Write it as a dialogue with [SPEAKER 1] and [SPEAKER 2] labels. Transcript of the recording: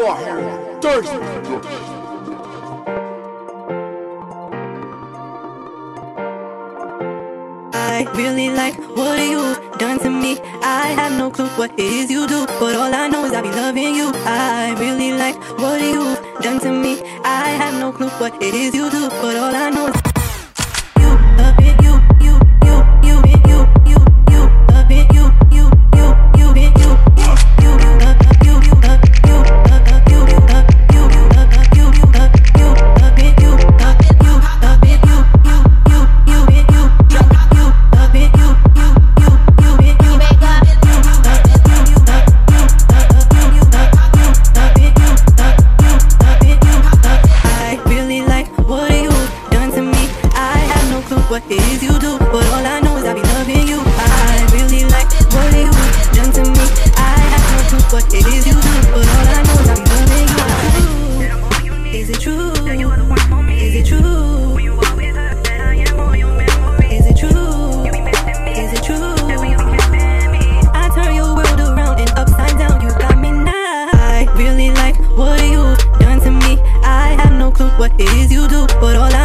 [SPEAKER 1] You are Thirsty.
[SPEAKER 2] I really like what you've done to me. I have no clue what it is you do, but all I know is I be loving you. I really like what you've done to me. I have no clue what it is you do, but all I know is. what it is you do? But all I know is I be loving you. I really like what you done to me. I have no clue what it is you do? But all I know is I be loving you. Is it true? Is it true? Is it true? Is it true? I turn your world around and upside down. You got me now. I really like what you done to me. I have no clue what it is you do But all I